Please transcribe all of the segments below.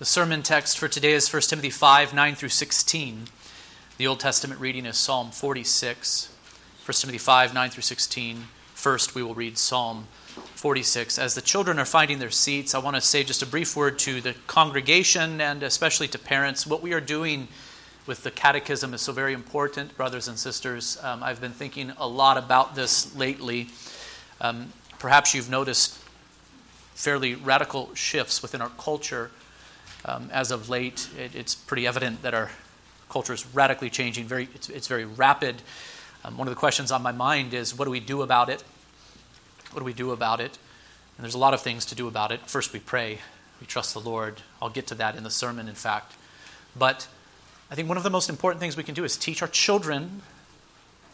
The sermon text for today is 1 Timothy 5 9 through 16. The Old Testament reading is Psalm 46. 1 Timothy 5 9 through 16. First, we will read Psalm 46. As the children are finding their seats, I want to say just a brief word to the congregation and especially to parents. What we are doing with the catechism is so very important, brothers and sisters. Um, I've been thinking a lot about this lately. Um, perhaps you've noticed fairly radical shifts within our culture um, as of late, it, it's pretty evident that our culture is radically changing. Very, it's, it's very rapid. Um, one of the questions on my mind is what do we do about it? What do we do about it? And there's a lot of things to do about it. First, we pray, we trust the Lord. I'll get to that in the sermon, in fact. But I think one of the most important things we can do is teach our children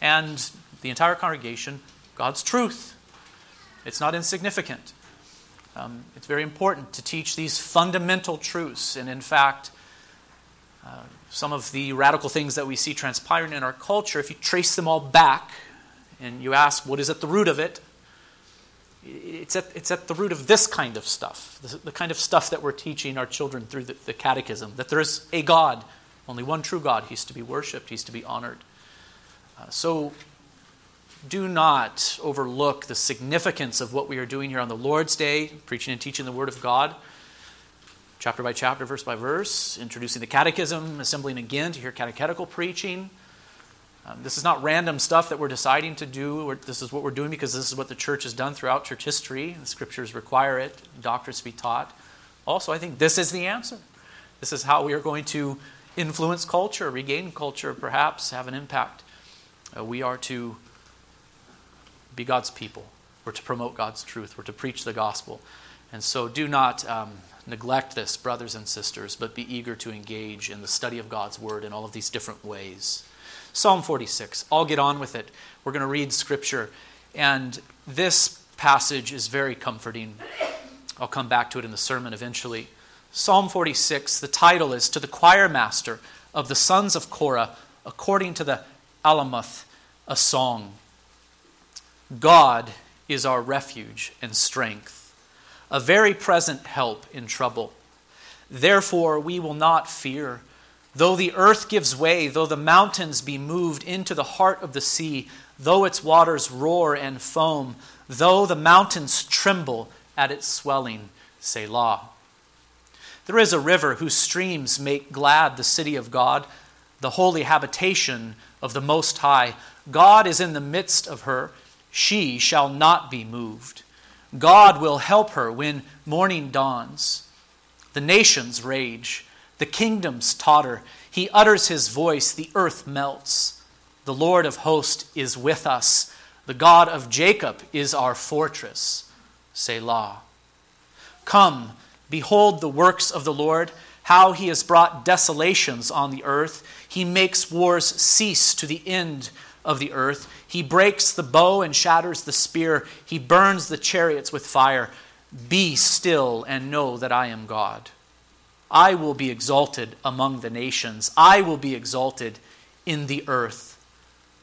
and the entire congregation God's truth. It's not insignificant. Um, it's very important to teach these fundamental truths. And in fact, uh, some of the radical things that we see transpiring in our culture, if you trace them all back and you ask what is at the root of it, it's at, it's at the root of this kind of stuff, the, the kind of stuff that we're teaching our children through the, the catechism that there is a God, only one true God. He's to be worshiped, He's to be honored. Uh, so do not overlook the significance of what we are doing here on the Lord's Day, preaching and teaching the Word of God, chapter by chapter, verse by verse, introducing the catechism, assembling again to hear catechetical preaching. Um, this is not random stuff that we're deciding to do. this is what we're doing because this is what the church has done throughout church history. The scriptures require it, doctrines to be taught. Also, I think this is the answer. This is how we are going to influence culture, regain culture, perhaps have an impact. Uh, we are to be God's people. We're to promote God's truth. We're to preach the gospel. And so do not um, neglect this, brothers and sisters, but be eager to engage in the study of God's word in all of these different ways. Psalm 46. I'll get on with it. We're going to read scripture. And this passage is very comforting. I'll come back to it in the sermon eventually. Psalm 46, the title is To the Choir Master of the Sons of Korah, according to the Alamoth, a song. God is our refuge and strength, a very present help in trouble. Therefore, we will not fear. Though the earth gives way, though the mountains be moved into the heart of the sea, though its waters roar and foam, though the mountains tremble at its swelling, Selah. There is a river whose streams make glad the city of God, the holy habitation of the Most High. God is in the midst of her she shall not be moved. God will help her when morning dawns. The nations rage, the kingdoms totter. He utters his voice, the earth melts. The Lord of hosts is with us. The God of Jacob is our fortress. Selah. Come, behold the works of the Lord, how he has brought desolations on the earth. He makes wars cease to the end of the earth. He breaks the bow and shatters the spear. He burns the chariots with fire. Be still and know that I am God. I will be exalted among the nations. I will be exalted in the earth.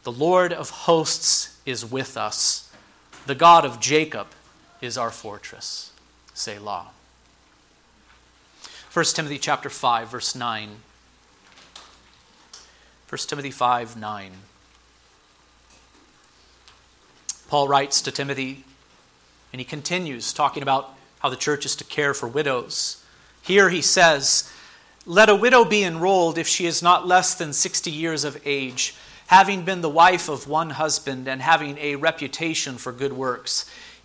The Lord of hosts is with us. The God of Jacob is our fortress. Selah. 1 Timothy chapter 5 verse 9. 1 Timothy 5 9. Paul writes to Timothy, and he continues talking about how the church is to care for widows. Here he says, Let a widow be enrolled if she is not less than 60 years of age, having been the wife of one husband and having a reputation for good works.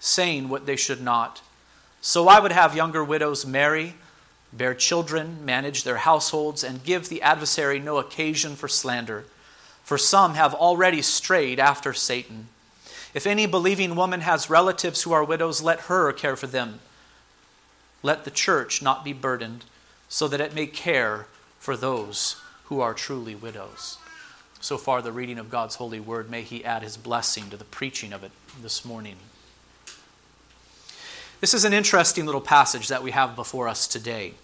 saying what they should not. So I would have younger widows marry, bear children, manage their households, and give the adversary no occasion for slander for some have already strayed after Satan. If any believing woman has relatives who are widows, let her care for them. Let the church not be burdened, so that it may care for those who are truly widows. So far, the reading of God's holy word, may He add His blessing to the preaching of it this morning. This is an interesting little passage that we have before us today.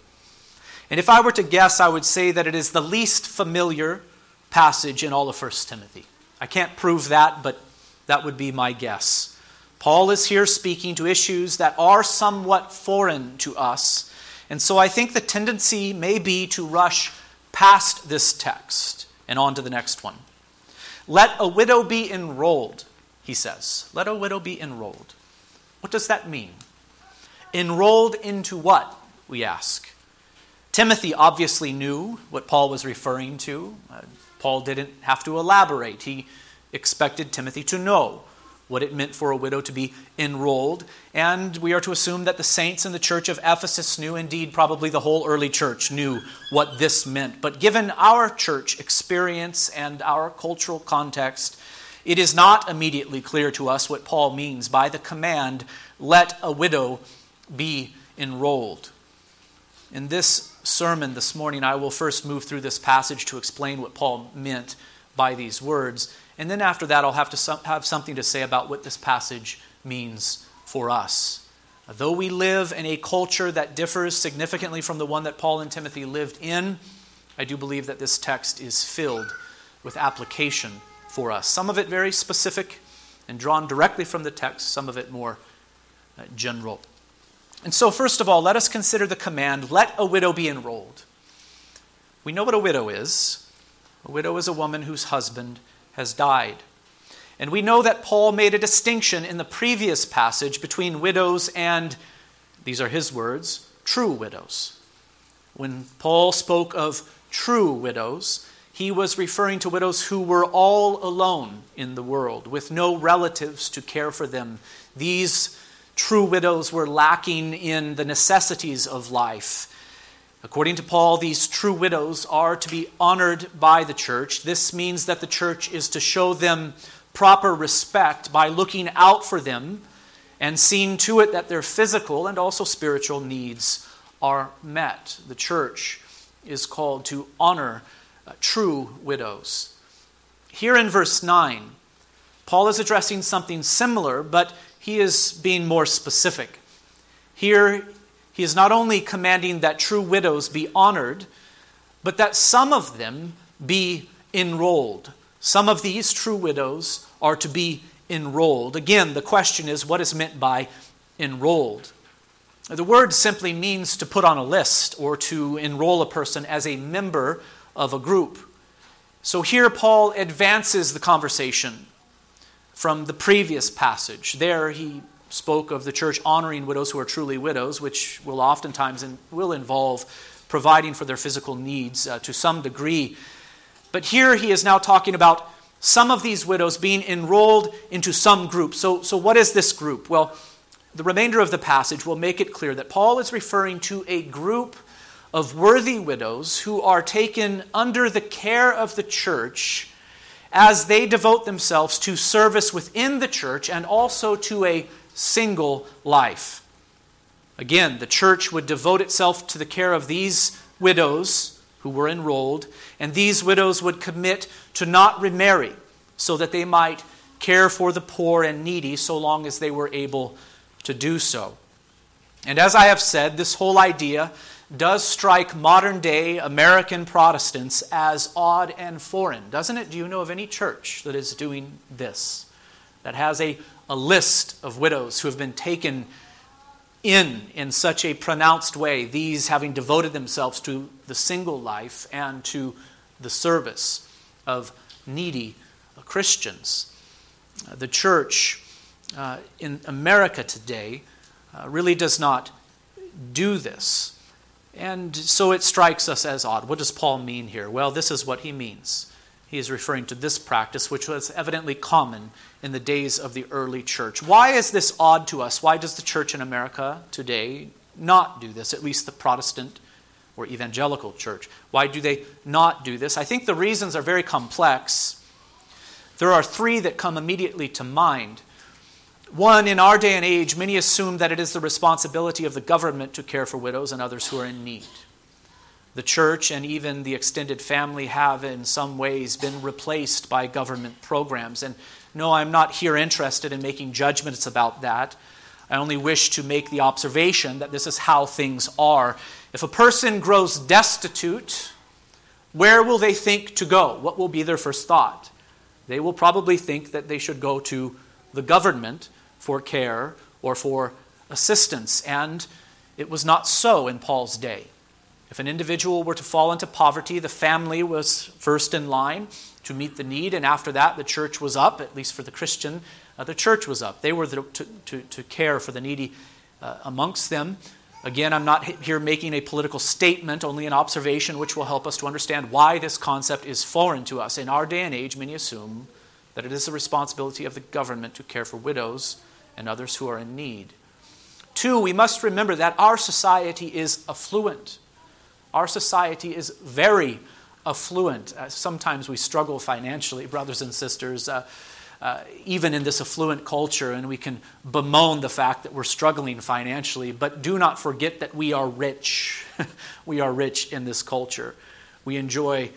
And if I were to guess, I would say that it is the least familiar passage in all of 1 Timothy. I can't prove that, but that would be my guess. Paul is here speaking to issues that are somewhat foreign to us, and so I think the tendency may be to rush past this text and on to the next one. Let a widow be enrolled, he says. Let a widow be enrolled. What does that mean? Enrolled into what, we ask? Timothy obviously knew what Paul was referring to. Uh, Paul didn't have to elaborate. He expected Timothy to know what it meant for a widow to be enrolled. And we are to assume that the saints in the church of Ephesus knew, indeed, probably the whole early church knew what this meant. But given our church experience and our cultural context, it is not immediately clear to us what Paul means by the command, let a widow be enrolled. In this sermon this morning, I will first move through this passage to explain what Paul meant by these words. And then after that, I'll have to have something to say about what this passage means for us. Though we live in a culture that differs significantly from the one that Paul and Timothy lived in, I do believe that this text is filled with application for us. Some of it very specific and drawn directly from the text, some of it more uh, general. And so, first of all, let us consider the command let a widow be enrolled. We know what a widow is. A widow is a woman whose husband has died. And we know that Paul made a distinction in the previous passage between widows and, these are his words, true widows. When Paul spoke of true widows, he was referring to widows who were all alone in the world, with no relatives to care for them. These true widows were lacking in the necessities of life. According to Paul, these true widows are to be honored by the church. This means that the church is to show them proper respect by looking out for them and seeing to it that their physical and also spiritual needs are met. The church is called to honor uh, true widows. Here in verse 9, Paul is addressing something similar, but he is being more specific. Here, he is not only commanding that true widows be honored, but that some of them be enrolled. Some of these true widows are to be enrolled. Again, the question is what is meant by enrolled? The word simply means to put on a list or to enroll a person as a member of a group. So here Paul advances the conversation from the previous passage. There he spoke of the church honoring widows who are truly widows, which will oftentimes and will involve providing for their physical needs uh, to some degree. But here he is now talking about some of these widows being enrolled into some group. So, so what is this group? Well, the remainder of the passage will make it clear that Paul is referring to a group of worthy widows who are taken under the care of the church as they devote themselves to service within the church and also to a single life. Again, the church would devote itself to the care of these widows who were enrolled, and these widows would commit to not remarry so that they might care for the poor and needy so long as they were able to do so. And as I have said, this whole idea does strike modern day American Protestants as odd and foreign, doesn't it? Do you know of any church that is doing this? That has a, a list of widows who have been taken in in such a pronounced way, these having devoted themselves to the single life and to the service of needy Christians. Uh, the church uh, in America today uh, really does not do this. And so it strikes us as odd. What does Paul mean here? Well, this is what he means. He is referring to this practice, which was evidently common in the days of the early church. Why is this odd to us? Why does the church in America today not do this, at least the Protestant or evangelical church? Why do they not do this? I think the reasons are very complex. There are three that come immediately to mind. One, in our day and age, many assume that it is the responsibility of the government to care for widows and others who are in need. the church and even the extended family have, in some ways, been replaced by government programs. And no, I'm not here interested in making judgments about that. I only wish to make the observation that this is how things are. If a person grows destitute, where will they think to go? What will be their first thought? They will probably think that they should go to the government for care or for assistance. And it was not so in Paul's day. If an individual were to fall into poverty, the family was first in line to meet the need, and after that, the church was up, at least for the Christian, uh, the church was up. They were the, to, to, to, care for the needy uh, amongst them. Again, I'm not here making a political statement, only an observation which will help us to understand why this concept is foreign to us. In our day and age, many assume that it is the responsibility of the government to care for widows and others who are in need. Two, we must remember that our society is affluent. Our society is very affluent. Uh, sometimes we struggle financially, brothers and sisters. Uh, uh, even in this affluent culture, and we can bemoan the fact that we're struggling financially, but do not forget that we are rich. we are rich in this culture. We enjoy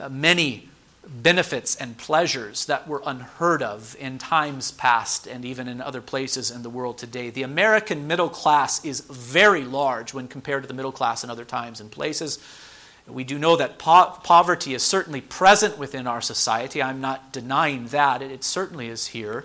uh, many benefits and pleasures that were unheard of in times past and even in other places in the world today. The American middle class is very large when compared to the middle class in other times and places. We do know that po- poverty is certainly present within our society. I'm not denying that. It, it certainly is here.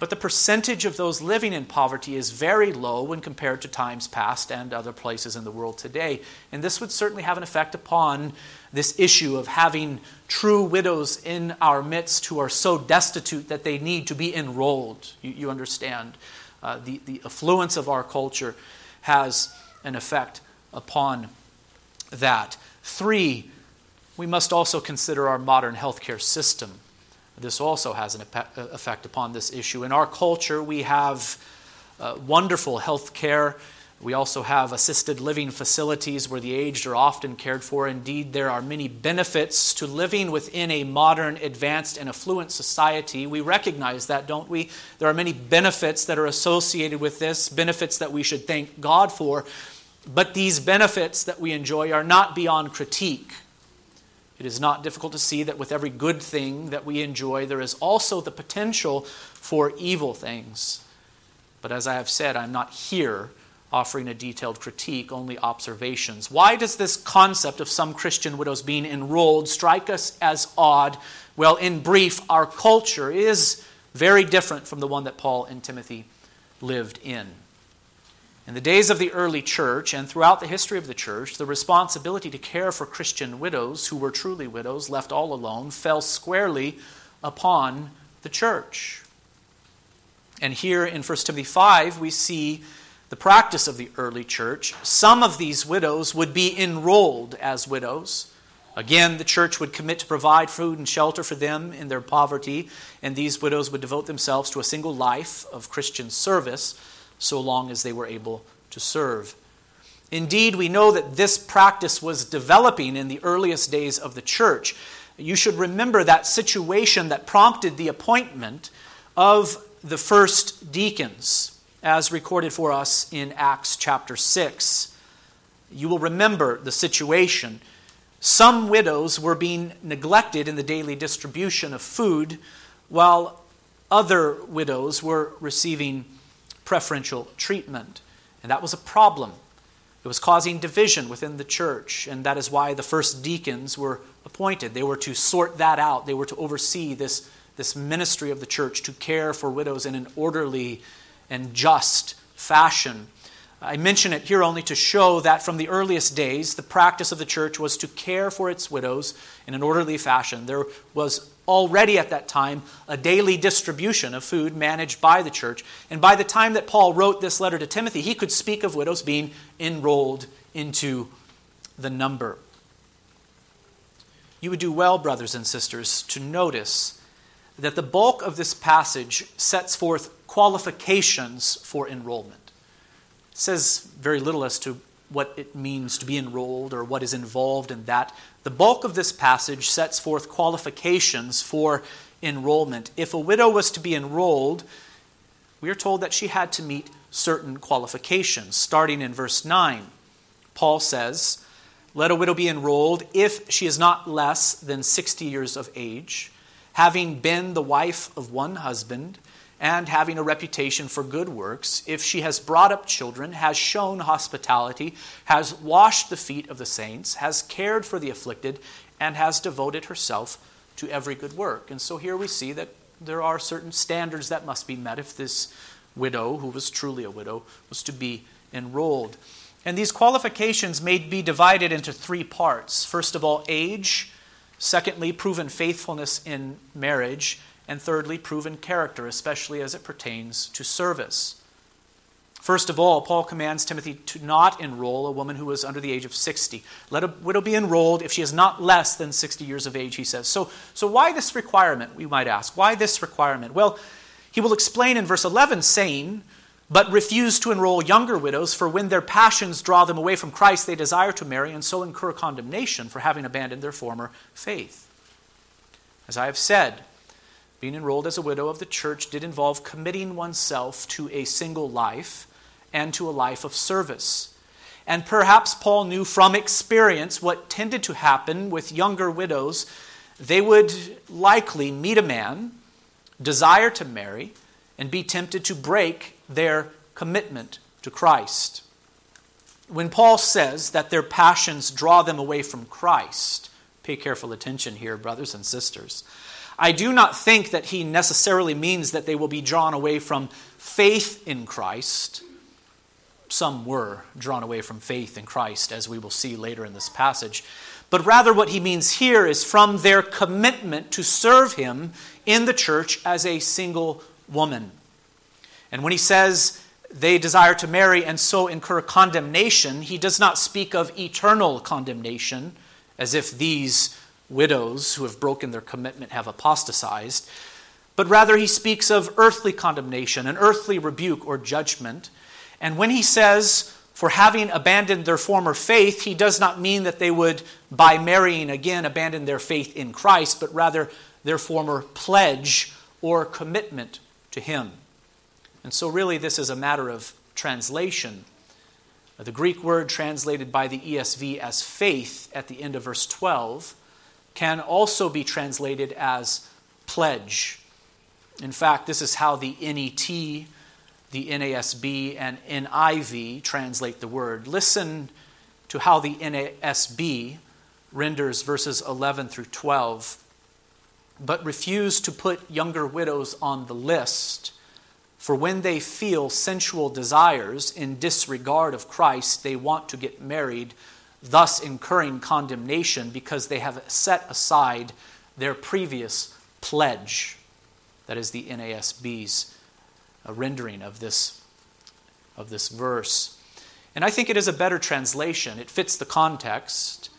But the percentage of those living in poverty is very low when compared to times past and other places in the world today. And this would certainly have an effect upon this issue of having true widows in our midst who are so destitute that they need to be enrolled. You, you understand? Uh, the, the affluence of our culture has an effect upon that. Three, we must also consider our modern healthcare system. This also has an effect upon this issue. In our culture, we have uh, wonderful healthcare. We also have assisted living facilities where the aged are often cared for. Indeed, there are many benefits to living within a modern, advanced, and affluent society. We recognize that, don't we? There are many benefits that are associated with this, benefits that we should thank God for. But these benefits that we enjoy are not beyond critique. It is not difficult to see that with every good thing that we enjoy, there is also the potential for evil things. But as I have said, I'm not here offering a detailed critique, only observations. Why does this concept of some Christian widows being enrolled strike us as odd? Well, in brief, our culture is very different from the one that Paul and Timothy lived in. In the days of the early church and throughout the history of the church, the responsibility to care for Christian widows who were truly widows, left all alone, fell squarely upon the church. And here in 1 Timothy 5, we see the practice of the early church. Some of these widows would be enrolled as widows. Again, the church would commit to provide food and shelter for them in their poverty, and these widows would devote themselves to a single life of Christian service so long as they were able to serve. Indeed, we know that this practice was developing in the earliest days of the church. You should remember that situation that prompted the appointment of the first deacons, as recorded for us in Acts chapter 6. You will remember the situation. Some widows were being neglected in the daily distribution of food, while other widows were receiving preferential treatment. And that was a problem. It was causing division within the church, and that is why the first deacons were appointed. They were to sort that out, they were to oversee this, this ministry of the church, to care for widows in an orderly and just fashion. I mention it here only to show that from the earliest days, the practice of the church was to care for its widows in an orderly fashion. There was already at that time a daily distribution of food managed by the church. And by the time that Paul wrote this letter to Timothy, he could speak of widows being enrolled into the number. You would do well, brothers and sisters, to notice that the bulk of this passage sets forth qualifications for enrollment. It says very little as to what it means to be enrolled or what is involved in that. The bulk of this passage sets forth qualifications for enrollment. If a widow was to be enrolled, we are told that she had to meet certain qualifications. Starting in verse 9, Paul says, let a widow be enrolled if she is not less than 60 years of age, having been the wife of one husband, and having a reputation for good works, if she has brought up children, has shown hospitality, has washed the feet of the saints, has cared for the afflicted, and has devoted herself to every good work. And so here we see that there are certain standards that must be met if this widow, who was truly a widow, was to be enrolled. And these qualifications may be divided into three parts. First of all, age. Secondly, proven faithfulness in marriage. And thirdly, proven character, especially as it pertains to service. First of all, Paul commands Timothy to not enroll a woman who is under the age of 60. Let a widow be enrolled if she is not less than 60 years of age, he says. So, so why this requirement, we might ask? Why this requirement? Well, he will explain in verse 11, saying, But refuse to enroll younger widows, for when their passions draw them away from Christ, they desire to marry and so incur condemnation for having abandoned their former faith. As I have said, being enrolled as a widow of the church did involve committing oneself to a single life and to a life of service. And perhaps Paul knew from experience what tended to happen with younger widows. They would likely meet a man desire to marry, and be tempted to break their commitment to Christ. When Paul says that their passions draw them away from Christ, pay careful attention here, brothers and sisters. I do not think that he necessarily means that they will be drawn away from faith in Christ. Some were drawn away from faith in Christ, as we will see later in this passage. But rather, what he means here is from their commitment to serve him in the church as a single woman. And when he says they desire to marry and so incur condemnation, he does not speak of eternal condemnation, as if these widows who have broken their commitment have apostatized, but rather he speaks of earthly condemnation, an earthly rebuke or judgment. And when he says, for having abandoned their former faith, he does not mean that they would, by marrying again, abandon their faith in Christ, but rather their former pledge or commitment to Him. And so, really, this is a matter of translation. The Greek word translated by the ESV as faith at the end of verse 12 can also be translated as pledge. In fact, this is how the NET, the NASB, and NIV translate the word. Listen to how the NASB renders verses 11 through 12 but refuse to put younger widows on the list. For when they feel sensual desires in disregard of Christ, they want to get married, thus incurring condemnation because they have set aside their previous pledge. That is the NASB's uh, rendering of this, of this verse. And I think it is a better translation. It fits the context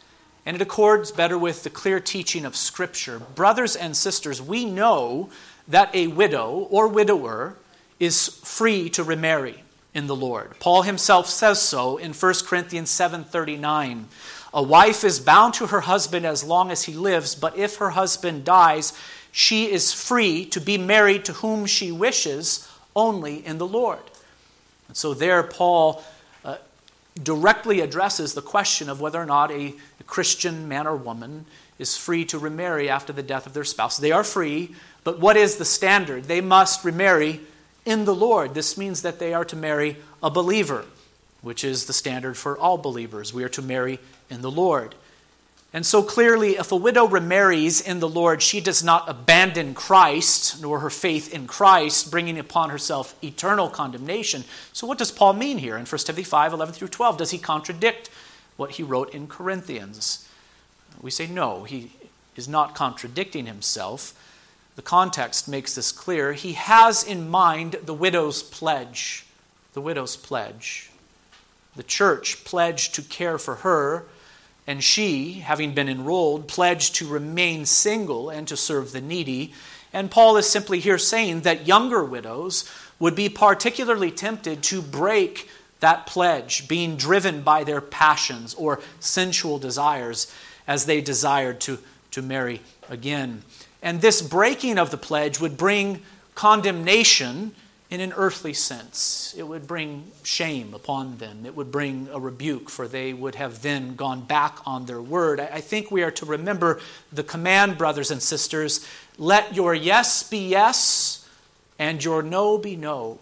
and it accords better with the clear teaching of Scripture. Brothers and sisters, we know that a widow or widower is free to remarry in the Lord. Paul himself says so in 1 Corinthians 7:39. A wife is bound to her husband as long as he lives, but if her husband dies, she is free to be married to whom she wishes only in the Lord. And so there Paul uh, directly addresses the question of whether or not a Christian man or woman is free to remarry after the death of their spouse. They are free, but what is the standard? They must remarry in the Lord. This means that they are to marry a believer, which is the standard for all believers. We are to marry in the Lord. And so clearly, if a widow remarries in the Lord, she does not abandon Christ nor her faith in Christ, bringing upon herself eternal condemnation. So, what does Paul mean here in 1 Timothy 5 11 through 12? Does he contradict what he wrote in Corinthians. We say no, he is not contradicting himself. The context makes this clear. He has in mind the widow's pledge. The widow's pledge. The church pledged to care for her, and she, having been enrolled, pledged to remain single and to serve the needy. And Paul is simply here saying that younger widows would be particularly tempted to break that pledge, being driven by their passions or sensual desires as they desired to, to marry again. And this breaking of the pledge would bring condemnation in an earthly sense. It would bring shame upon them. It would bring a rebuke, for they would have then gone back on their word. I think we are to remember the command, brothers and sisters let your yes be yes and your no be no,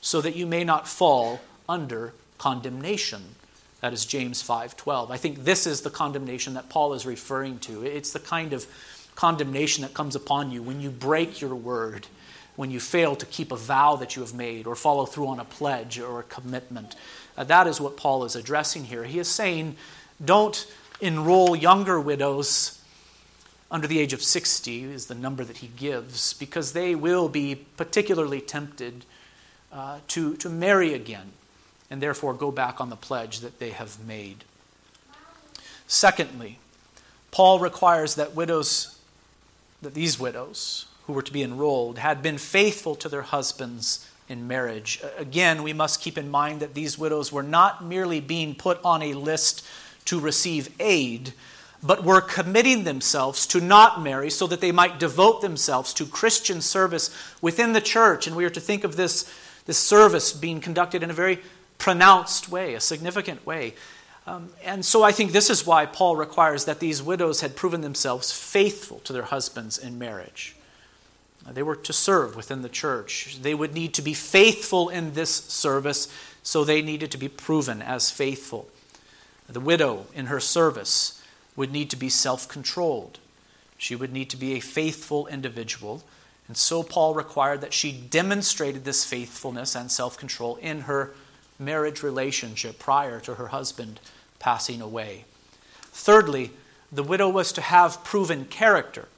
so that you may not fall under condemnation. That is James 5:12. I think this is the condemnation that Paul is referring to. It's the kind of condemnation that comes upon you when you break your word when you fail to keep a vow that you have made or follow through on a pledge or a commitment. Uh, that is what Paul is addressing here. He is saying, don't enroll younger widows under the age of 60, is the number that he gives, because they will be particularly tempted uh, to, to marry again and therefore go back on the pledge that they have made. Secondly, Paul requires that widows, that these widows, who were to be enrolled had been faithful to their husbands in marriage. Again, we must keep in mind that these widows were not merely being put on a list to receive aid, but were committing themselves to not marry so that they might devote themselves to Christian service within the church. And we are to think of this, this service being conducted in a very pronounced way, a significant way. Um, and so I think this is why Paul requires that these widows had proven themselves faithful to their husbands in marriage. They were to serve within the church. They would need to be faithful in this service, so they needed to be proven as faithful. The widow in her service would need to be self controlled. She would need to be a faithful individual. And so Paul required that she demonstrated this faithfulness and self control in her marriage relationship prior to her husband passing away. Thirdly, the widow was to have proven character,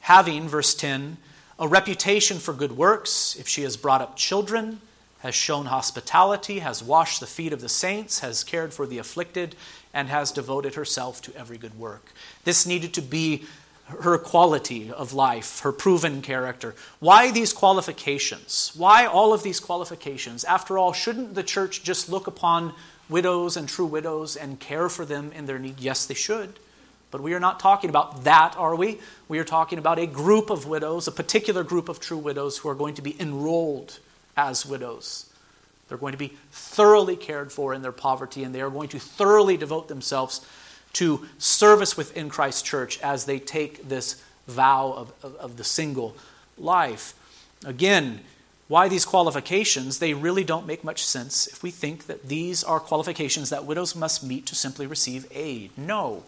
having, verse 10, a reputation for good works if she has brought up children, has shown hospitality, has washed the feet of the saints, has cared for the afflicted, and has devoted herself to every good work. This needed to be her quality of life, her proven character. Why these qualifications? Why all of these qualifications? After all, shouldn't the church just look upon widows and true widows and care for them in their need? Yes, they should. But we are not talking about that, are we? We are talking about a group of widows, a particular group of true widows who are going to be enrolled as widows. They're going to be thoroughly cared for in their poverty, and they are going to thoroughly devote themselves to service within Christ's church as they take this vow of, of, of the single life. Again, why these qualifications? They really don't make much sense if we think that these are qualifications that widows must meet to simply receive aid. No.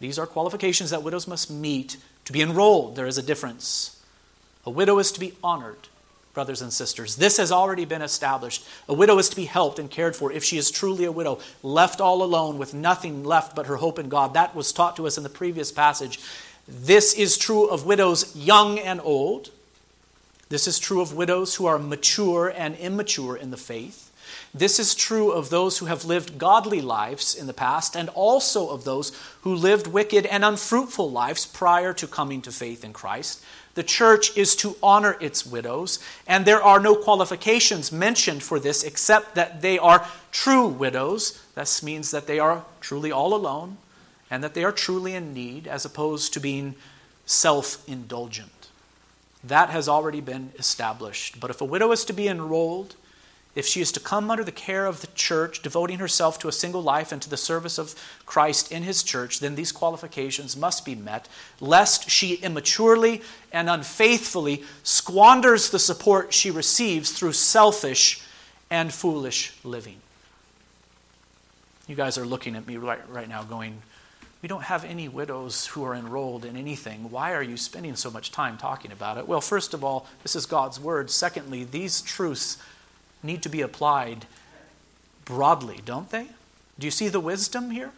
These are qualifications that widows must meet to be enrolled. There is a difference. A widow is to be honored, brothers and sisters. This has already been established. A widow is to be helped and cared for if she is truly a widow, left all alone with nothing left but her hope in God. That was taught to us in the previous passage. This is true of widows young and old. This is true of widows who are mature and immature in the faith. This is true of those who have lived godly lives in the past and also of those who lived wicked and unfruitful lives prior to coming to faith in Christ. The church is to honor its widows, and there are no qualifications mentioned for this except that they are true widows. This means that they are truly all alone and that they are truly in need as opposed to being self indulgent. That has already been established. But if a widow is to be enrolled, if she is to come under the care of the church, devoting herself to a single life and to the service of Christ in his church, then these qualifications must be met, lest she immaturely and unfaithfully squanders the support she receives through selfish and foolish living. You guys are looking at me right, right now going, We don't have any widows who are enrolled in anything. Why are you spending so much time talking about it? Well, first of all, this is God's word. Secondly, these truths need to be applied broadly, don't they? Do you see the wisdom here?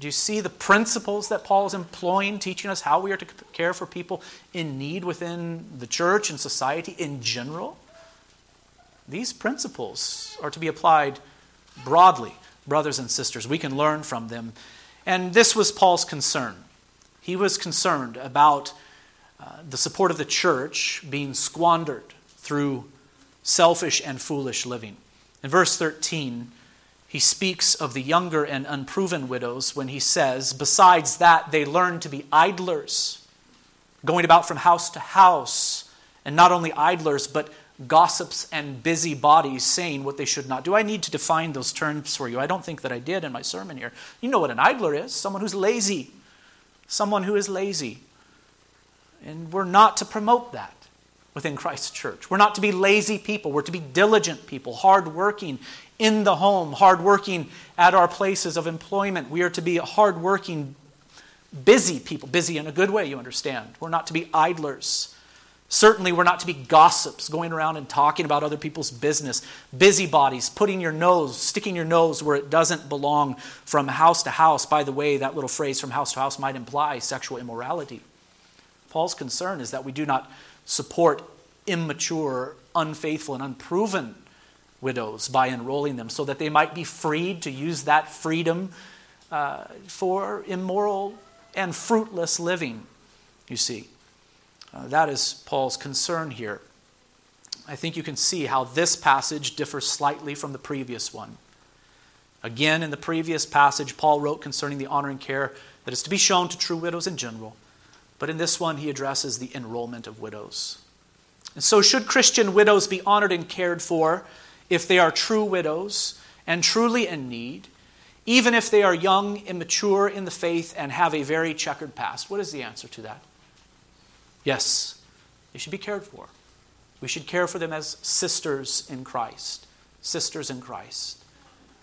Do you see the principles that Paul is employing, teaching us how we are to care for people in need within the church and society in general? These principles are to be applied broadly, brothers and sisters. We can learn from them. And this was Paul's concern. He was concerned about uh, the support of the church being squandered through selfish and foolish living. In verse 13, he speaks of the younger and unproven widows when he says, Besides that, they learn to be idlers, going about from house to house, and not only idlers, but gossips and busybodies saying what they should not do. I need to define those terms for you. I don't think that I did in my sermon here. You know what an idler is someone who's lazy. Someone who is lazy. And we're not to promote that within Christ's church. We're not to be lazy people. We're to be diligent people, hardworking in the home, hardworking at our places of employment. We are to be hardworking, busy people, busy in a good way, you understand. We're not to be idlers. Certainly, we're not to be gossips, going around and talking about other people's business, busybodies, putting your nose, sticking your nose where it doesn't belong from house to house. By the way, that little phrase from house to house might imply sexual immorality. Paul's concern is that we do not support immature, unfaithful, and unproven widows by enrolling them so that they might be freed to use that freedom uh, for immoral and fruitless living, you see. Uh, that is Paul's concern here. I think you can see how this passage differs slightly from the previous one. Again, in the previous passage, Paul wrote concerning the honor and care that is to be shown to true widows in general. But in this one, he addresses the enrollment of widows. And so, should Christian widows be honored and cared for if they are true widows and truly in need, even if they are young, immature in the faith, and have a very checkered past? What is the answer to that? Yes, they should be cared for. We should care for them as sisters in Christ. Sisters in Christ.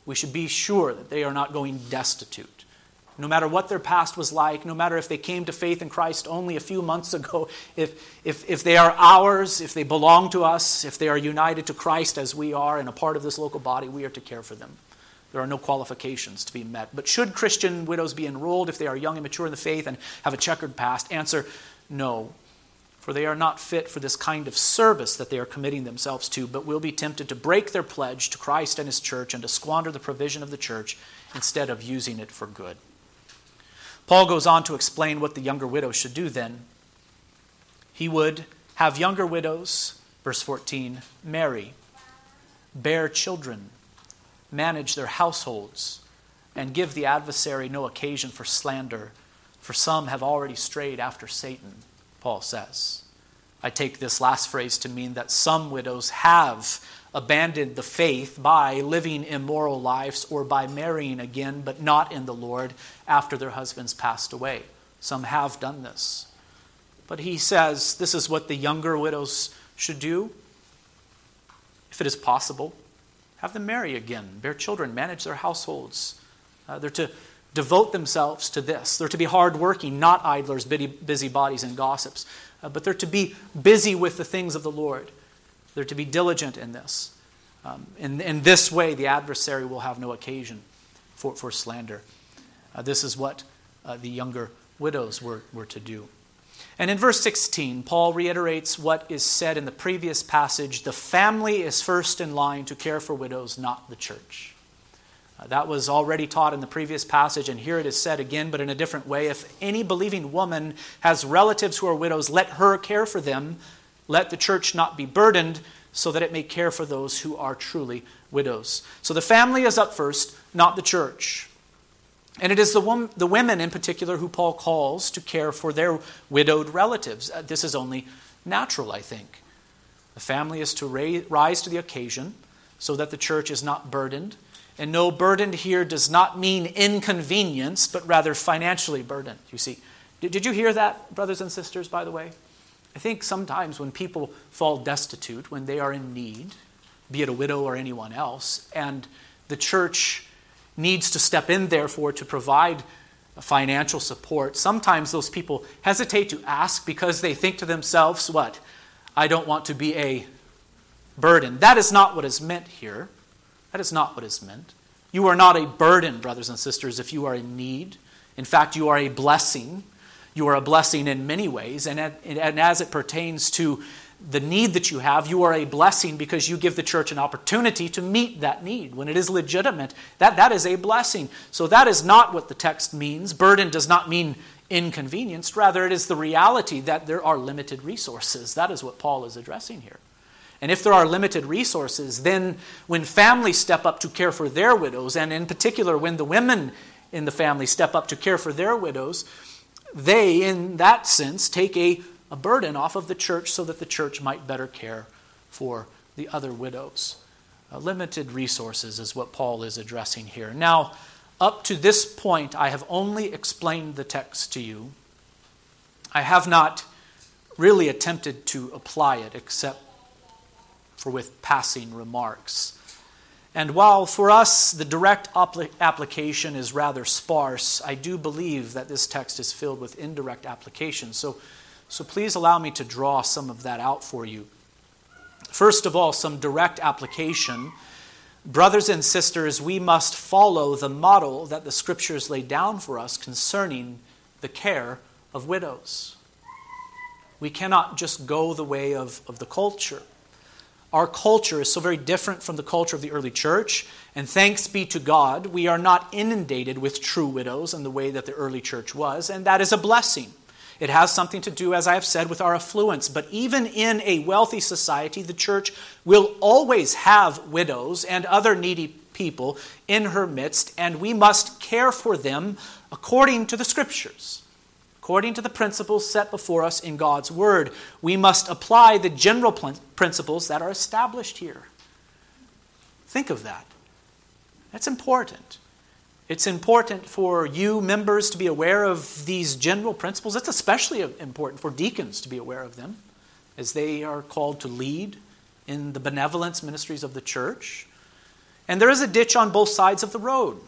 We should be sure that they are not going destitute. No matter what their past was like, no matter if they came to faith in Christ only a few months ago, if, if, if they are ours, if they belong to us, if they are united to Christ as we are and a part of this local body, we are to care for them. There are no qualifications to be met. But should Christian widows be enrolled if they are young and mature in the faith and have a checkered past? Answer no for they are not fit for this kind of service that they are committing themselves to, but will be tempted to break their pledge to Christ and His church and to squander the provision of the church instead of using it for good. Paul goes on to explain what the younger widow should do then. He would have younger widows, verse 14, marry, bear children, manage their households, and give the adversary no occasion for slander, for some have already strayed after Satan Paul says. I take this last phrase to mean that some widows have abandoned the faith by living immoral lives or by marrying again, but not in the Lord after their husbands passed away. Some have done this. But he says this is what the younger widows should do. If it is possible, have them marry again, bear children, manage their households. Uh, they're to devote themselves to this. They're to be hardworking, not idlers, busybodies, and gossips, uh, but they're to be busy with the things of the Lord. They're to be diligent in this. Um, in, in this way, the adversary will have no occasion for, for slander. Uh, this is what uh, the younger widows were, were to do. And in verse 16, Paul reiterates what is said in the previous passage the family is first in line to care for widows, not the church. Uh, that was already taught in the previous passage, and here it is said again, but in a different way. If any believing woman has relatives who are widows, let her care for them. Let the church not be burdened, so that it may care for those who are truly widows. So the family is up first, not the church. And it is the, the women in particular who Paul calls to care for their widowed relatives. Uh, this is only natural, I think. The family is to rise to the occasion so that the church is not burdened and no burdened here does not mean inconvenience, but rather financially burdened. You see, did, did you hear that, brothers and sisters, by the way? I think sometimes when people fall destitute, when they are in need, be it a widow or anyone else, and the church needs to step in, therefore, to provide financial support, sometimes those people hesitate to ask because they think to themselves, what? I don't want to be a burden. That is not what is meant here. That is not what is meant. You are not a burden, brothers and sisters, if you are in need. In fact, you are a blessing. You are a blessing in many ways. And, and as it pertains to the need that you have, you are a blessing because you give the church an opportunity to meet that need. When it is legitimate, that, that is a blessing. So that is not what the text means. Burden does not mean inconvenienced. Rather, it is the reality that there are limited resources. That is what Paul is addressing here. And if there are limited resources, then when families step up to care for their widows, and in particular when the women in the family step up to care for their widows, they, in that sense, take a, a burden off of the church so that the church might better care for the other widows. Uh, limited resources is what Paul is addressing here. Now, up to this point, I have only explained the text to you. I have not really attempted to apply it except for with passing remarks. And while for us the direct application is rather sparse, I do believe that this text is filled with indirect application. So, so please allow me to draw some of that out for you. First of all, some direct application. Brothers and sisters, we must follow the model that the scriptures lay down for us concerning the care of widows. We cannot just go the way of, of the culture. Our culture is so very different from the culture of the early church, and thanks be to God, we are not inundated with true widows in the way that the early church was, and that is a blessing. It has something to do, as I have said, with our affluence. But even in a wealthy society, the church will always have widows and other needy people in her midst, and we must care for them according to the scriptures. According to the principles set before us in God's Word, we must apply the general principles that are established here. Think of that. That's important. It's important for you members to be aware of these general principles. It's especially important for deacons to be aware of them as they are called to lead in the benevolence ministries of the church. And there is a ditch on both sides of the road.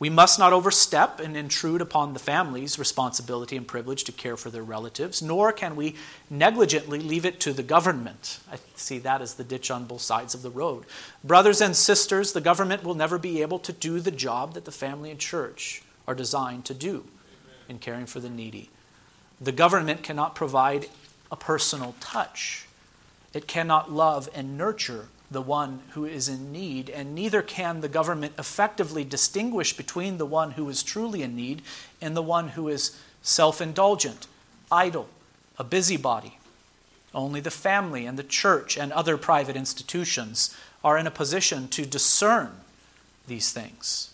We must not overstep and intrude upon the family's responsibility and privilege to care for their relatives, nor can we negligently leave it to the government. I see that as the ditch on both sides of the road. Brothers and sisters, the government will never be able to do the job that the family and church are designed to do in caring for the needy. The government cannot provide a personal touch, it cannot love and nurture the one who is in need, and neither can the government effectively distinguish between the one who is truly in need and the one who is self indulgent, idle, a busybody. Only the family and the church and other private institutions are in a position to discern these things.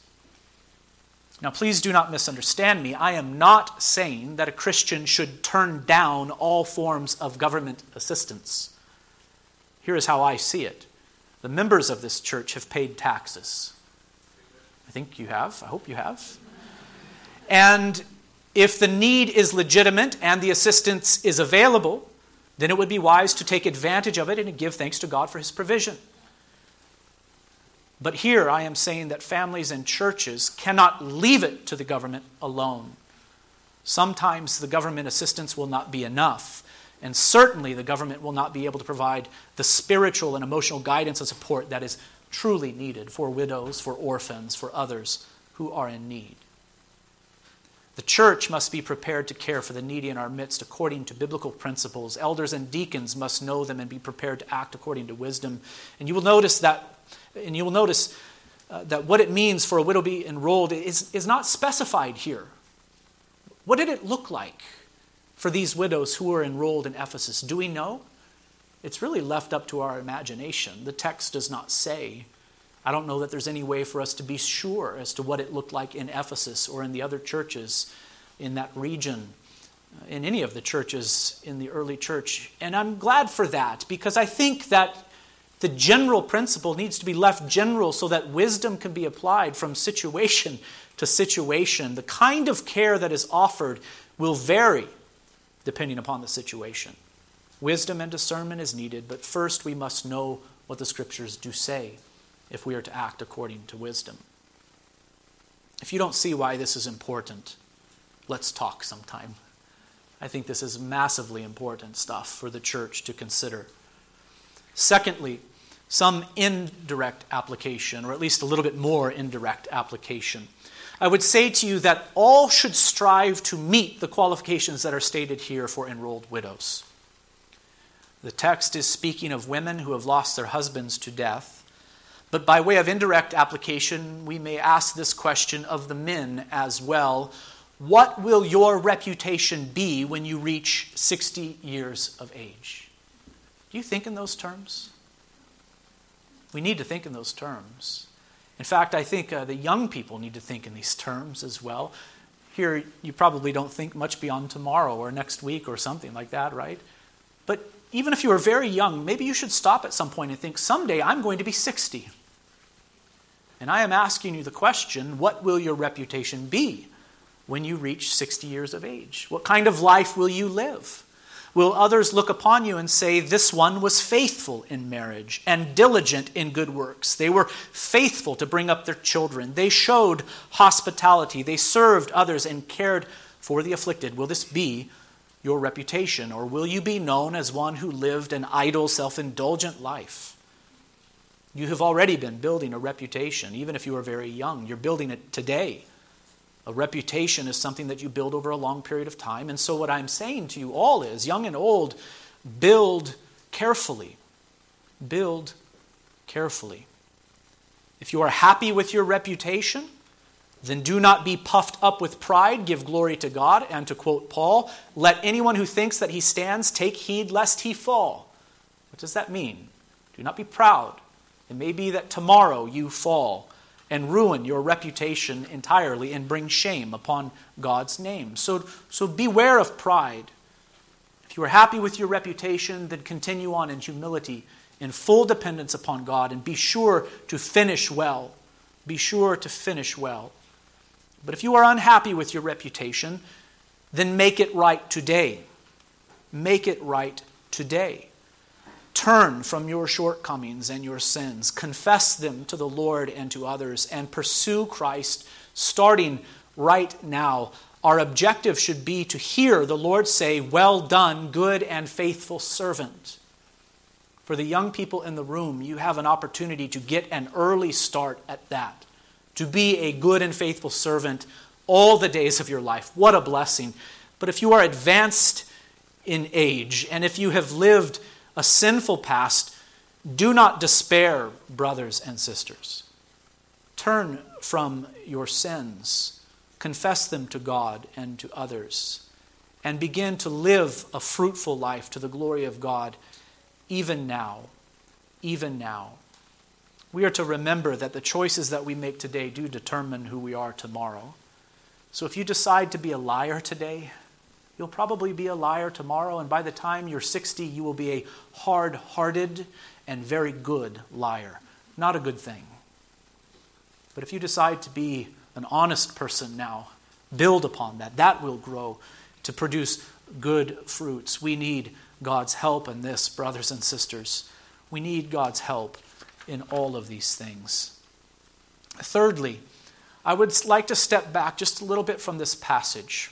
Now, please do not misunderstand me. I am not saying that a Christian should turn down all forms of government assistance. Here is how I see it the members of this church have paid taxes. I think you have. I hope you have. And if the need is legitimate and the assistance is available, then it would be wise to take advantage of it and give thanks to God for his provision. But here I am saying that families and churches cannot leave it to the government alone. Sometimes the government assistance will not be enough. And certainly the government will not be able to provide the spiritual and emotional guidance and support that is truly needed for widows, for orphans, for others who are in need. The church must be prepared to care for the needy in our midst according to biblical principles. Elders and deacons must know them and be prepared to act according to wisdom. And you will notice that, and you will notice uh, that what it means for a widow to be enrolled is, is not specified here. What did it look like? For these widows who were enrolled in Ephesus? Do we know? It's really left up to our imagination. The text does not say. I don't know that there's any way for us to be sure as to what it looked like in Ephesus or in the other churches in that region, uh, in any of the churches in the early church. And I'm glad for that because I think that the general principle needs to be left general so that wisdom can be applied from situation to situation. The kind of care that is offered will vary depending upon the situation. Wisdom and discernment is needed, but first we must know what the scriptures do say if we are to act according to wisdom. If you don't see why this is important, let's talk sometime. I think this is massively important stuff for the church to consider. Secondly, some indirect application, or at least a little bit more indirect application. I would say to you that all should strive to meet the qualifications that are stated here for enrolled widows. The text is speaking of women who have lost their husbands to death. But by way of indirect application, we may ask this question of the men as well What will your reputation be when you reach 60 years of age? Do you think in those terms? We need to think in those terms. In fact, I think uh, the young people need to think in these terms as well. Here, you probably don't think much beyond tomorrow or next week or something like that, right? But even if you are very young, maybe you should stop at some point and think, someday I'm going to be 60. And I am asking you the question what will your reputation be when you reach 60 years of age? What kind of life will you live? Will others look upon you and say, This one was faithful in marriage and diligent in good works? They were faithful to bring up their children. They showed hospitality. They served others and cared for the afflicted. Will this be your reputation? Or will you be known as one who lived an idle, self indulgent life? You have already been building a reputation, even if you are very young. You're building it today. A reputation is something that you build over a long period of time. And so, what I'm saying to you all is young and old, build carefully. Build carefully. If you are happy with your reputation, then do not be puffed up with pride. Give glory to God. And to quote Paul, let anyone who thinks that he stands take heed lest he fall. What does that mean? Do not be proud. It may be that tomorrow you fall and ruin your reputation entirely and bring shame upon God's name. So, so beware of pride. If you are happy with your reputation, then continue on in humility, in full dependence upon God, and be sure to finish well. Be sure to finish well. But if you are unhappy with your reputation, then make it right today. Make it right today. Turn from your shortcomings and your sins, confess them to the Lord and to others, and pursue Christ starting right now. Our objective should be to hear the Lord say, Well done, good and faithful servant. For the young people in the room, you have an opportunity to get an early start at that, to be a good and faithful servant all the days of your life. What a blessing. But if you are advanced in age, and if you have lived a sinful past, do not despair, brothers and sisters. Turn from your sins, confess them to God and to others, and begin to live a fruitful life to the glory of God, even now. Even now. We are to remember that the choices that we make today do determine who we are tomorrow. So if you decide to be a liar today, You'll probably be a liar tomorrow, and by the time you're 60, you will be a hard hearted and very good liar. Not a good thing. But if you decide to be an honest person now, build upon that. That will grow to produce good fruits. We need God's help in this, brothers and sisters. We need God's help in all of these things. Thirdly, I would like to step back just a little bit from this passage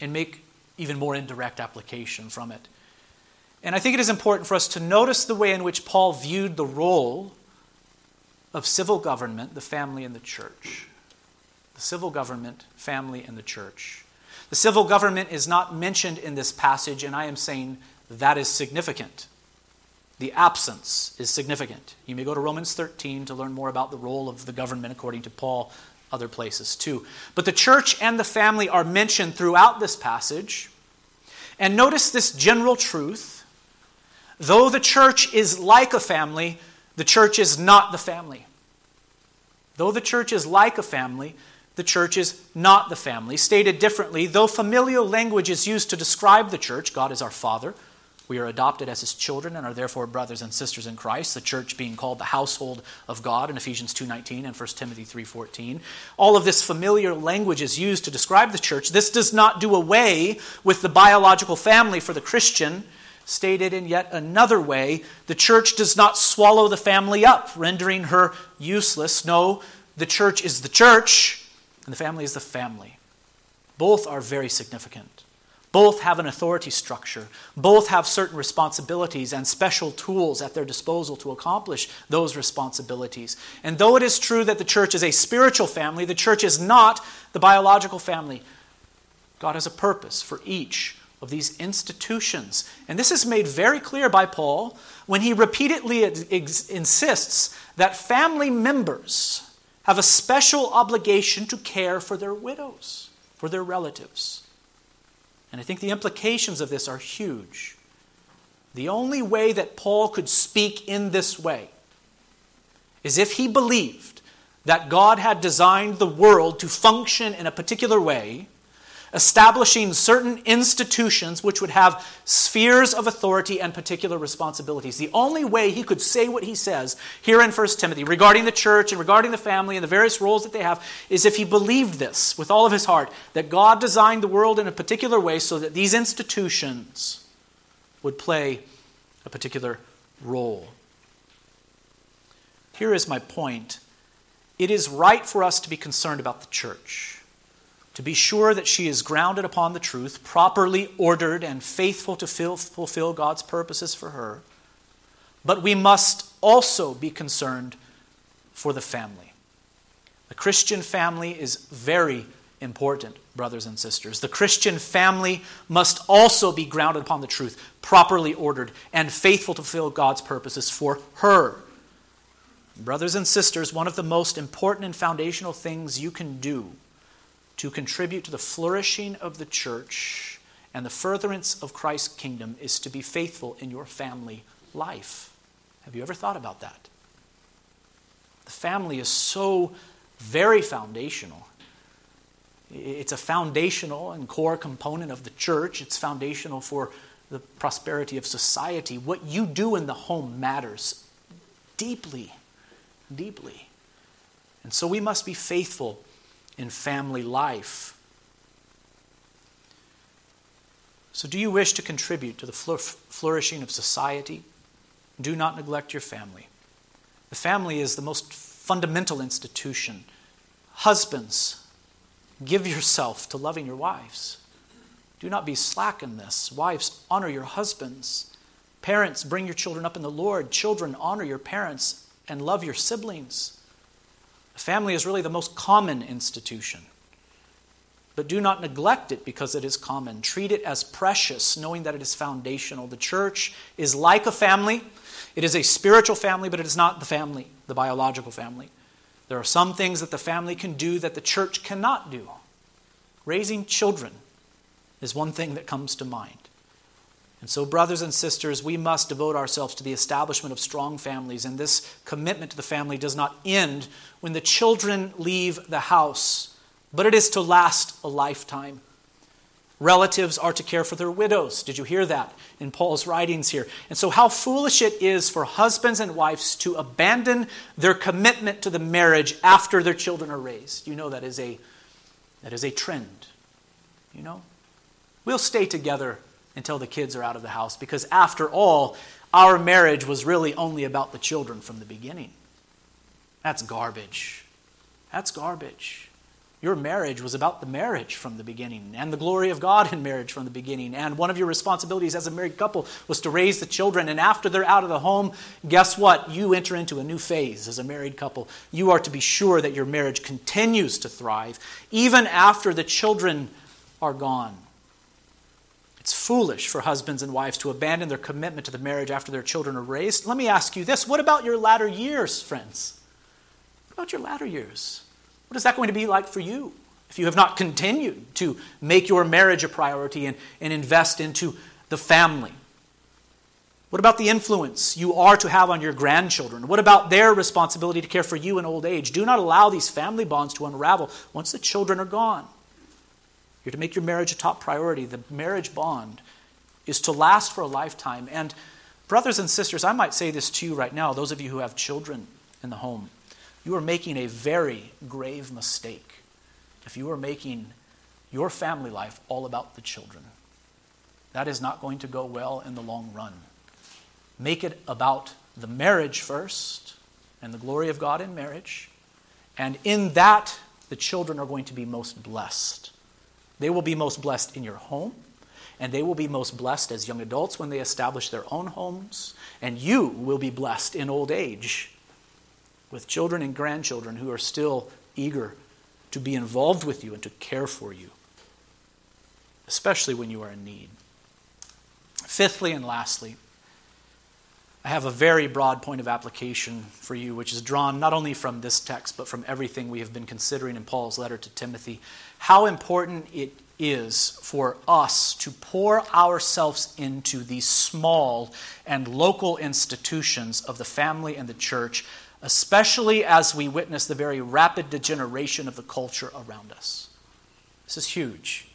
and make even more indirect application from it. And I think it is important for us to notice the way in which Paul viewed the role of civil government, the family, and the church. The civil government, family, and the church. The civil government is not mentioned in this passage, and I am saying that is significant. The absence is significant. You may go to Romans 13 to learn more about the role of the government according to Paul other places too. But the church and the family are mentioned throughout this passage. And notice this general truth though the church is like a family, the church is not the family. Though the church is like a family, the church is not the family. Stated differently, though familial language is used to describe the church, God is our Father, we are adopted as his children and are therefore brothers and sisters in Christ, the church being called the household of God in Ephesians 2:19 and 1 Timothy 3:14. All of this familiar language is used to describe the church. This does not do away with the biological family for the Christian. Stated in yet another way, the church does not swallow the family up, rendering her useless. No, the church is the church, and the family is the family. Both are very significant. Both have an authority structure. Both have certain responsibilities and special tools at their disposal to accomplish those responsibilities. And though it is true that the church is a spiritual family, the church is not the biological family. God has a purpose for each of these institutions. And this is made very clear by Paul when he repeatedly ex- insists that family members have a special obligation to care for their widows, for their relatives. And I think the implications of this are huge. The only way that Paul could speak in this way is if he believed that God had designed the world to function in a particular way, establishing certain institutions which would have spheres of authority and particular responsibilities. The only way he could say what he says here in 1 Timothy regarding the church and regarding the family and the various roles that they have is if he believed this with all of his heart that God designed the world in a particular way so that these institutions would play a particular role. Here is my point. It is right for us to be concerned about the church to be sure that she is grounded upon the truth, properly ordered, and faithful to fulfill God's purposes for her. But we must also be concerned for the family. The Christian family is very important, brothers and sisters. The Christian family must also be grounded upon the truth, properly ordered, and faithful to fulfill God's purposes for her. Brothers and sisters, one of the most important and foundational things you can do to contribute to the flourishing of the church and the furtherance of Christ's kingdom is to be faithful in your family life. Have you ever thought about that? The family is so very foundational. It's a foundational and core component of the church. It's foundational for the prosperity of society. What you do in the home matters deeply, deeply. And so we must be faithful in family life. So, do you wish to contribute to the flourishing of society? Do not neglect your family. The family is the most fundamental institution. Husbands, give yourself to loving your wives. Do not be slack in this. Wives, honor your husbands. Parents, bring your children up in the Lord. Children, honor your parents and love your siblings. Family is really the most common institution. But do not neglect it because it is common. Treat it as precious, knowing that it is foundational. The church is like a family. It is a spiritual family, but it is not the family, the biological family. There are some things that the family can do that the church cannot do. Raising children is one thing that comes to mind. And so, brothers and sisters, we must devote ourselves to the establishment of strong families. And this commitment to the family does not end when the children leave the house, but it is to last a lifetime. Relatives are to care for their widows. Did you hear that in Paul's writings here? And so, how foolish it is for husbands and wives to abandon their commitment to the marriage after their children are raised. You know that is a, that is a trend. You know? We'll stay together until the kids are out of the house because, after all, our marriage was really only about the children from the beginning. That's garbage. That's garbage. Your marriage was about the marriage from the beginning and the glory of God in marriage from the beginning. And one of your responsibilities as a married couple was to raise the children. And after they're out of the home, guess what? You enter into a new phase as a married couple. You are to be sure that your marriage continues to thrive even after the children are gone. It's foolish for husbands and wives to abandon their commitment to the marriage after their children are raised. Let me ask you this what about your latter years, friends? What about your latter years? What is that going to be like for you if you have not continued to make your marriage a priority and, and invest into the family? What about the influence you are to have on your grandchildren? What about their responsibility to care for you in old age? Do not allow these family bonds to unravel once the children are gone. You're to make your marriage a top priority. The marriage bond is to last for a lifetime. And, brothers and sisters, I might say this to you right now, those of you who have children in the home, you are making a very grave mistake if you are making your family life all about the children. That is not going to go well in the long run. Make it about the marriage first and the glory of God in marriage. And in that, the children are going to be most blessed. They will be most blessed in your home, and they will be most blessed as young adults when they establish their own homes, and you will be blessed in old age with children and grandchildren who are still eager to be involved with you and to care for you, especially when you are in need. Fifthly and lastly, I have a very broad point of application for you, which is drawn not only from this text, but from everything we have been considering in Paul's letter to Timothy. How important it is for us to pour ourselves into these small and local institutions of the family and the church, especially as we witness the very rapid degeneration of the culture around us. This is huge.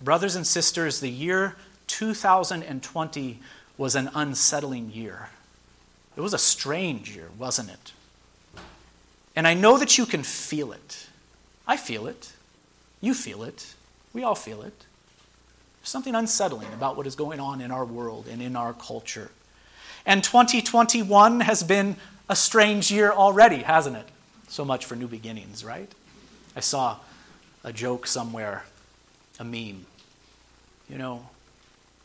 Brothers and sisters, the year 2020 was an unsettling year. It was a strange year, wasn't it? And I know that you can feel it. I feel it. You feel it. We all feel it. There's something unsettling about what is going on in our world and in our culture. And 2021 has been a strange year already, hasn't it? So much for new beginnings, right? I saw a joke somewhere, a meme. You know,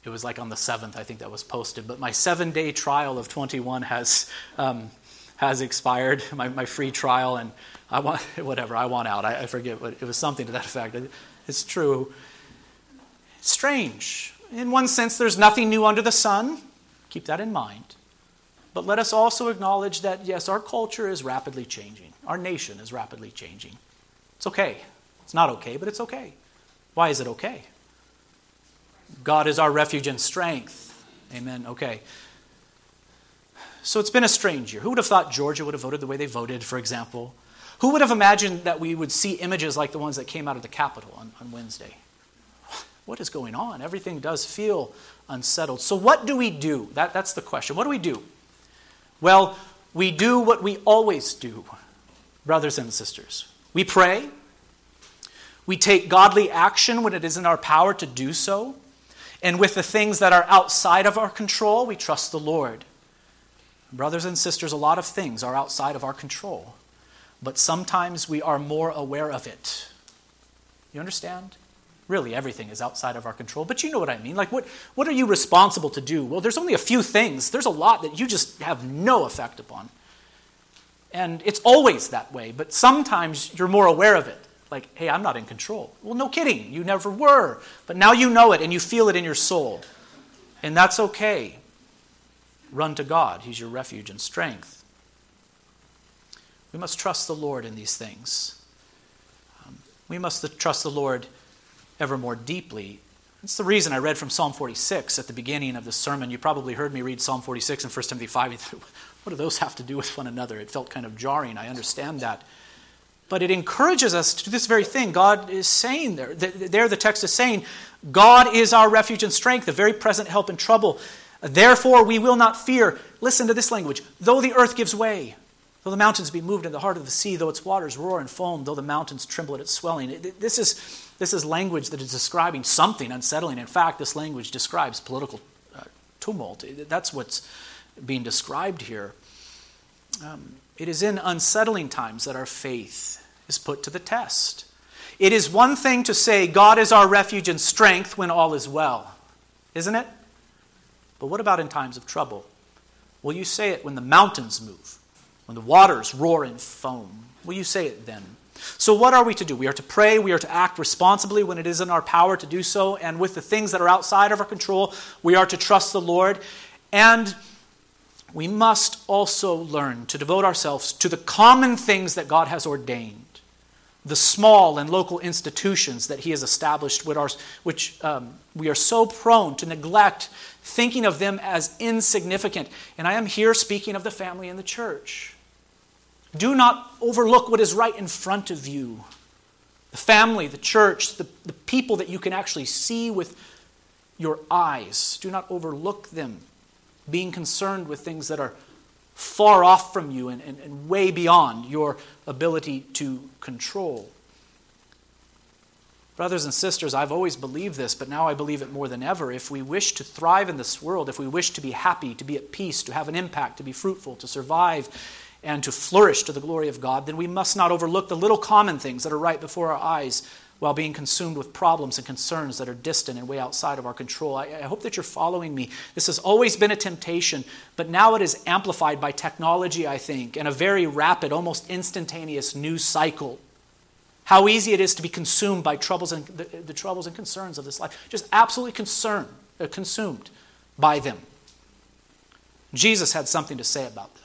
it was like on the 7th, I think that was posted, but my seven day trial of 21 has, um, has expired, my, my free trial, and I want, whatever, I want out. I, I forget what, it was something to that effect. It's true. Strange. In one sense, there's nothing new under the sun. Keep that in mind. But let us also acknowledge that, yes, our culture is rapidly changing. Our nation is rapidly changing. It's okay. It's not okay, but it's okay. Why is it okay? God is our refuge and strength. Amen. Okay. So it's been a strange year. Who would have thought Georgia would have voted the way they voted, for example? Who would have imagined that we would see images like the ones that came out of the Capitol on, on Wednesday? What is going on? Everything does feel unsettled. So, what do we do? That, that's the question. What do we do? Well, we do what we always do, brothers and sisters. We pray. We take godly action when it is in our power to do so. And with the things that are outside of our control, we trust the Lord. Brothers and sisters, a lot of things are outside of our control, but sometimes we are more aware of it. You understand? Really, everything is outside of our control. But you know what I mean. Like, what, what are you responsible to do? Well, there's only a few things. There's a lot that you just have no effect upon. And it's always that way, but sometimes you're more aware of it. Like, hey, I'm not in control. Well, no kidding. You never were. But now you know it and you feel it in your soul. And that's okay. Run to God, He's your refuge and strength. We must trust the Lord in these things. Um, we must trust the Lord ever more deeply. That's the reason I read from Psalm 46 at the beginning of the sermon. You probably heard me read Psalm 46 and 1 Timothy 5. what do those have to do with one another? It felt kind of jarring. I understand that. But it encourages us to do this very thing. God is saying there, there the text is saying, God is our refuge and strength, a very present help in trouble. Therefore, we will not fear. Listen to this language. Though the earth gives way, though the mountains be moved in the heart of the sea, though its waters roar and foam, though the mountains tremble at its swelling. This is this is language that is describing something unsettling. In fact, this language describes political uh, tumult. That's what's being described here. Um, it is in unsettling times that our faith is put to the test. It is one thing to say, God is our refuge and strength when all is well, isn't it? But what about in times of trouble? Will you say it when the mountains move, when the waters roar and foam? Will you say it then? So, what are we to do? We are to pray, we are to act responsibly when it is in our power to do so, and with the things that are outside of our control, we are to trust the Lord. And we must also learn to devote ourselves to the common things that God has ordained, the small and local institutions that He has established, which um, we are so prone to neglect, thinking of them as insignificant. And I am here speaking of the family and the church. Do not overlook what is right in front of you the family, the church, the, the people that you can actually see with your eyes. Do not overlook them, being concerned with things that are far off from you and, and, and way beyond your ability to control. Brothers and sisters, I've always believed this, but now I believe it more than ever. If we wish to thrive in this world, if we wish to be happy, to be at peace, to have an impact, to be fruitful, to survive, and to flourish to the glory of God, then we must not overlook the little common things that are right before our eyes while being consumed with problems and concerns that are distant and way outside of our control. I, I, hope that you're following me. This has always been a temptation, but now it is amplified by technology, I think, and a very rapid, almost instantaneous news cycle. How easy it is to be consumed by troubles and the, the troubles and concerns of this life. Just absolutely concerned, uh, consumed by them. Jesus had something to say about this.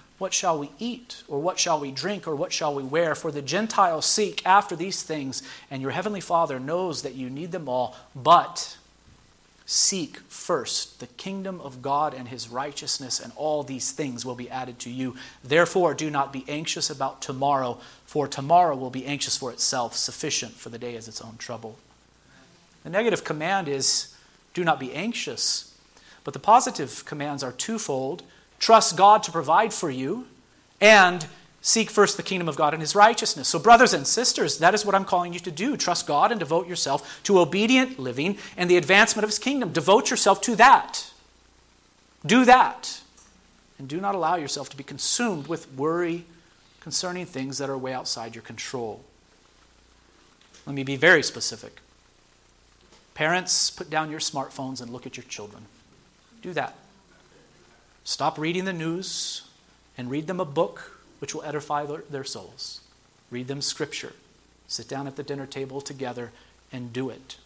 what shall we eat? Or what shall we drink? Or what shall we wear? For the Gentiles seek after these things, and your heavenly Father knows that you need them all. But seek first the kingdom of God and his righteousness, and all these things will be added to you. Therefore, do not be anxious about tomorrow, for tomorrow will be anxious for itself. Sufficient for the day is its own trouble. The negative command is do not be anxious. But the positive commands are twofold trust God to provide for you, and seek first the kingdom of God and his righteousness. So, brothers and sisters, that is what I'm calling you to do. Trust God and devote yourself to obedient living and the advancement of his kingdom. Devote yourself to that. Do that. And do not allow yourself to be consumed with worry concerning things that are way outside your control. Let me be very specific. Parents, put down your smartphones and look at your children. Do that. Stop reading the news and read them a book which will edify their souls. Read them scripture. Sit down at the dinner table together and do it.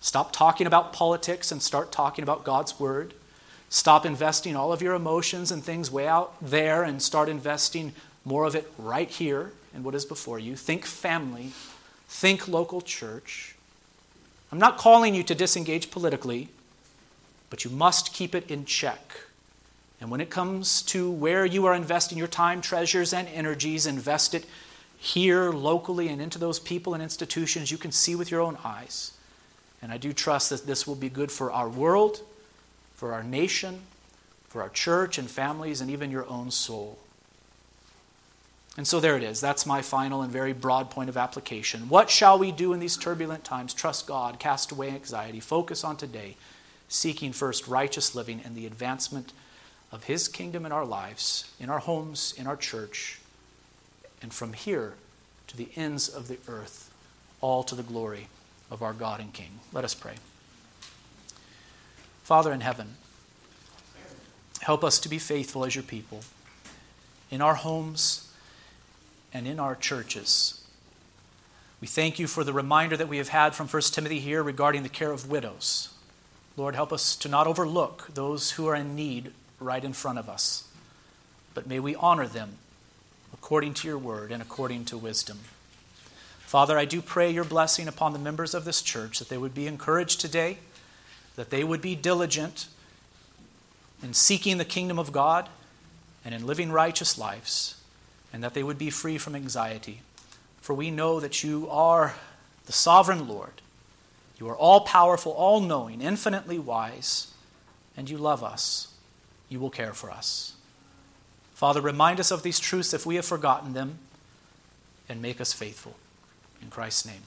Stop talking about politics and start talking about God's word. Stop investing all of your emotions and things way out there and start investing more of it right here in what is before you. Think family. Think local church. I'm not calling you to disengage politically, but you must keep it in check. And when it comes to where you are investing your time, treasures, and energies, invest it here locally and into those people and institutions you can see with your own eyes. And I do trust that this will be good for our world, for our nation, for our church and families, and even your own soul. And so there it is. That's my final and very broad point of application. What shall we do in these turbulent times? Trust God, cast away anxiety, focus on today, seeking first righteous living and the advancement of His kingdom in our lives, in our homes, in our church, and from here to the ends of the earth, all to the glory of our God and King. Let us pray. Father in heaven, help us to be faithful as your people in our homes and in our churches. We thank you for the reminder that we have had from 1 Timothy here regarding the care of widows. Lord, help us to not overlook those who are in need right in front of us. But may we honor them according to your word and according to wisdom. Father, I do pray your blessing upon the members of this church that they would be encouraged today, that they would be diligent in seeking the kingdom of God and in living righteous lives, and that they would be free from anxiety. For we know that you are the sovereign Lord. You are all powerful, all knowing, infinitely wise, and you love us you will care for us. Father, remind us of these truths if we have forgotten them, and make us faithful. In Christ's name.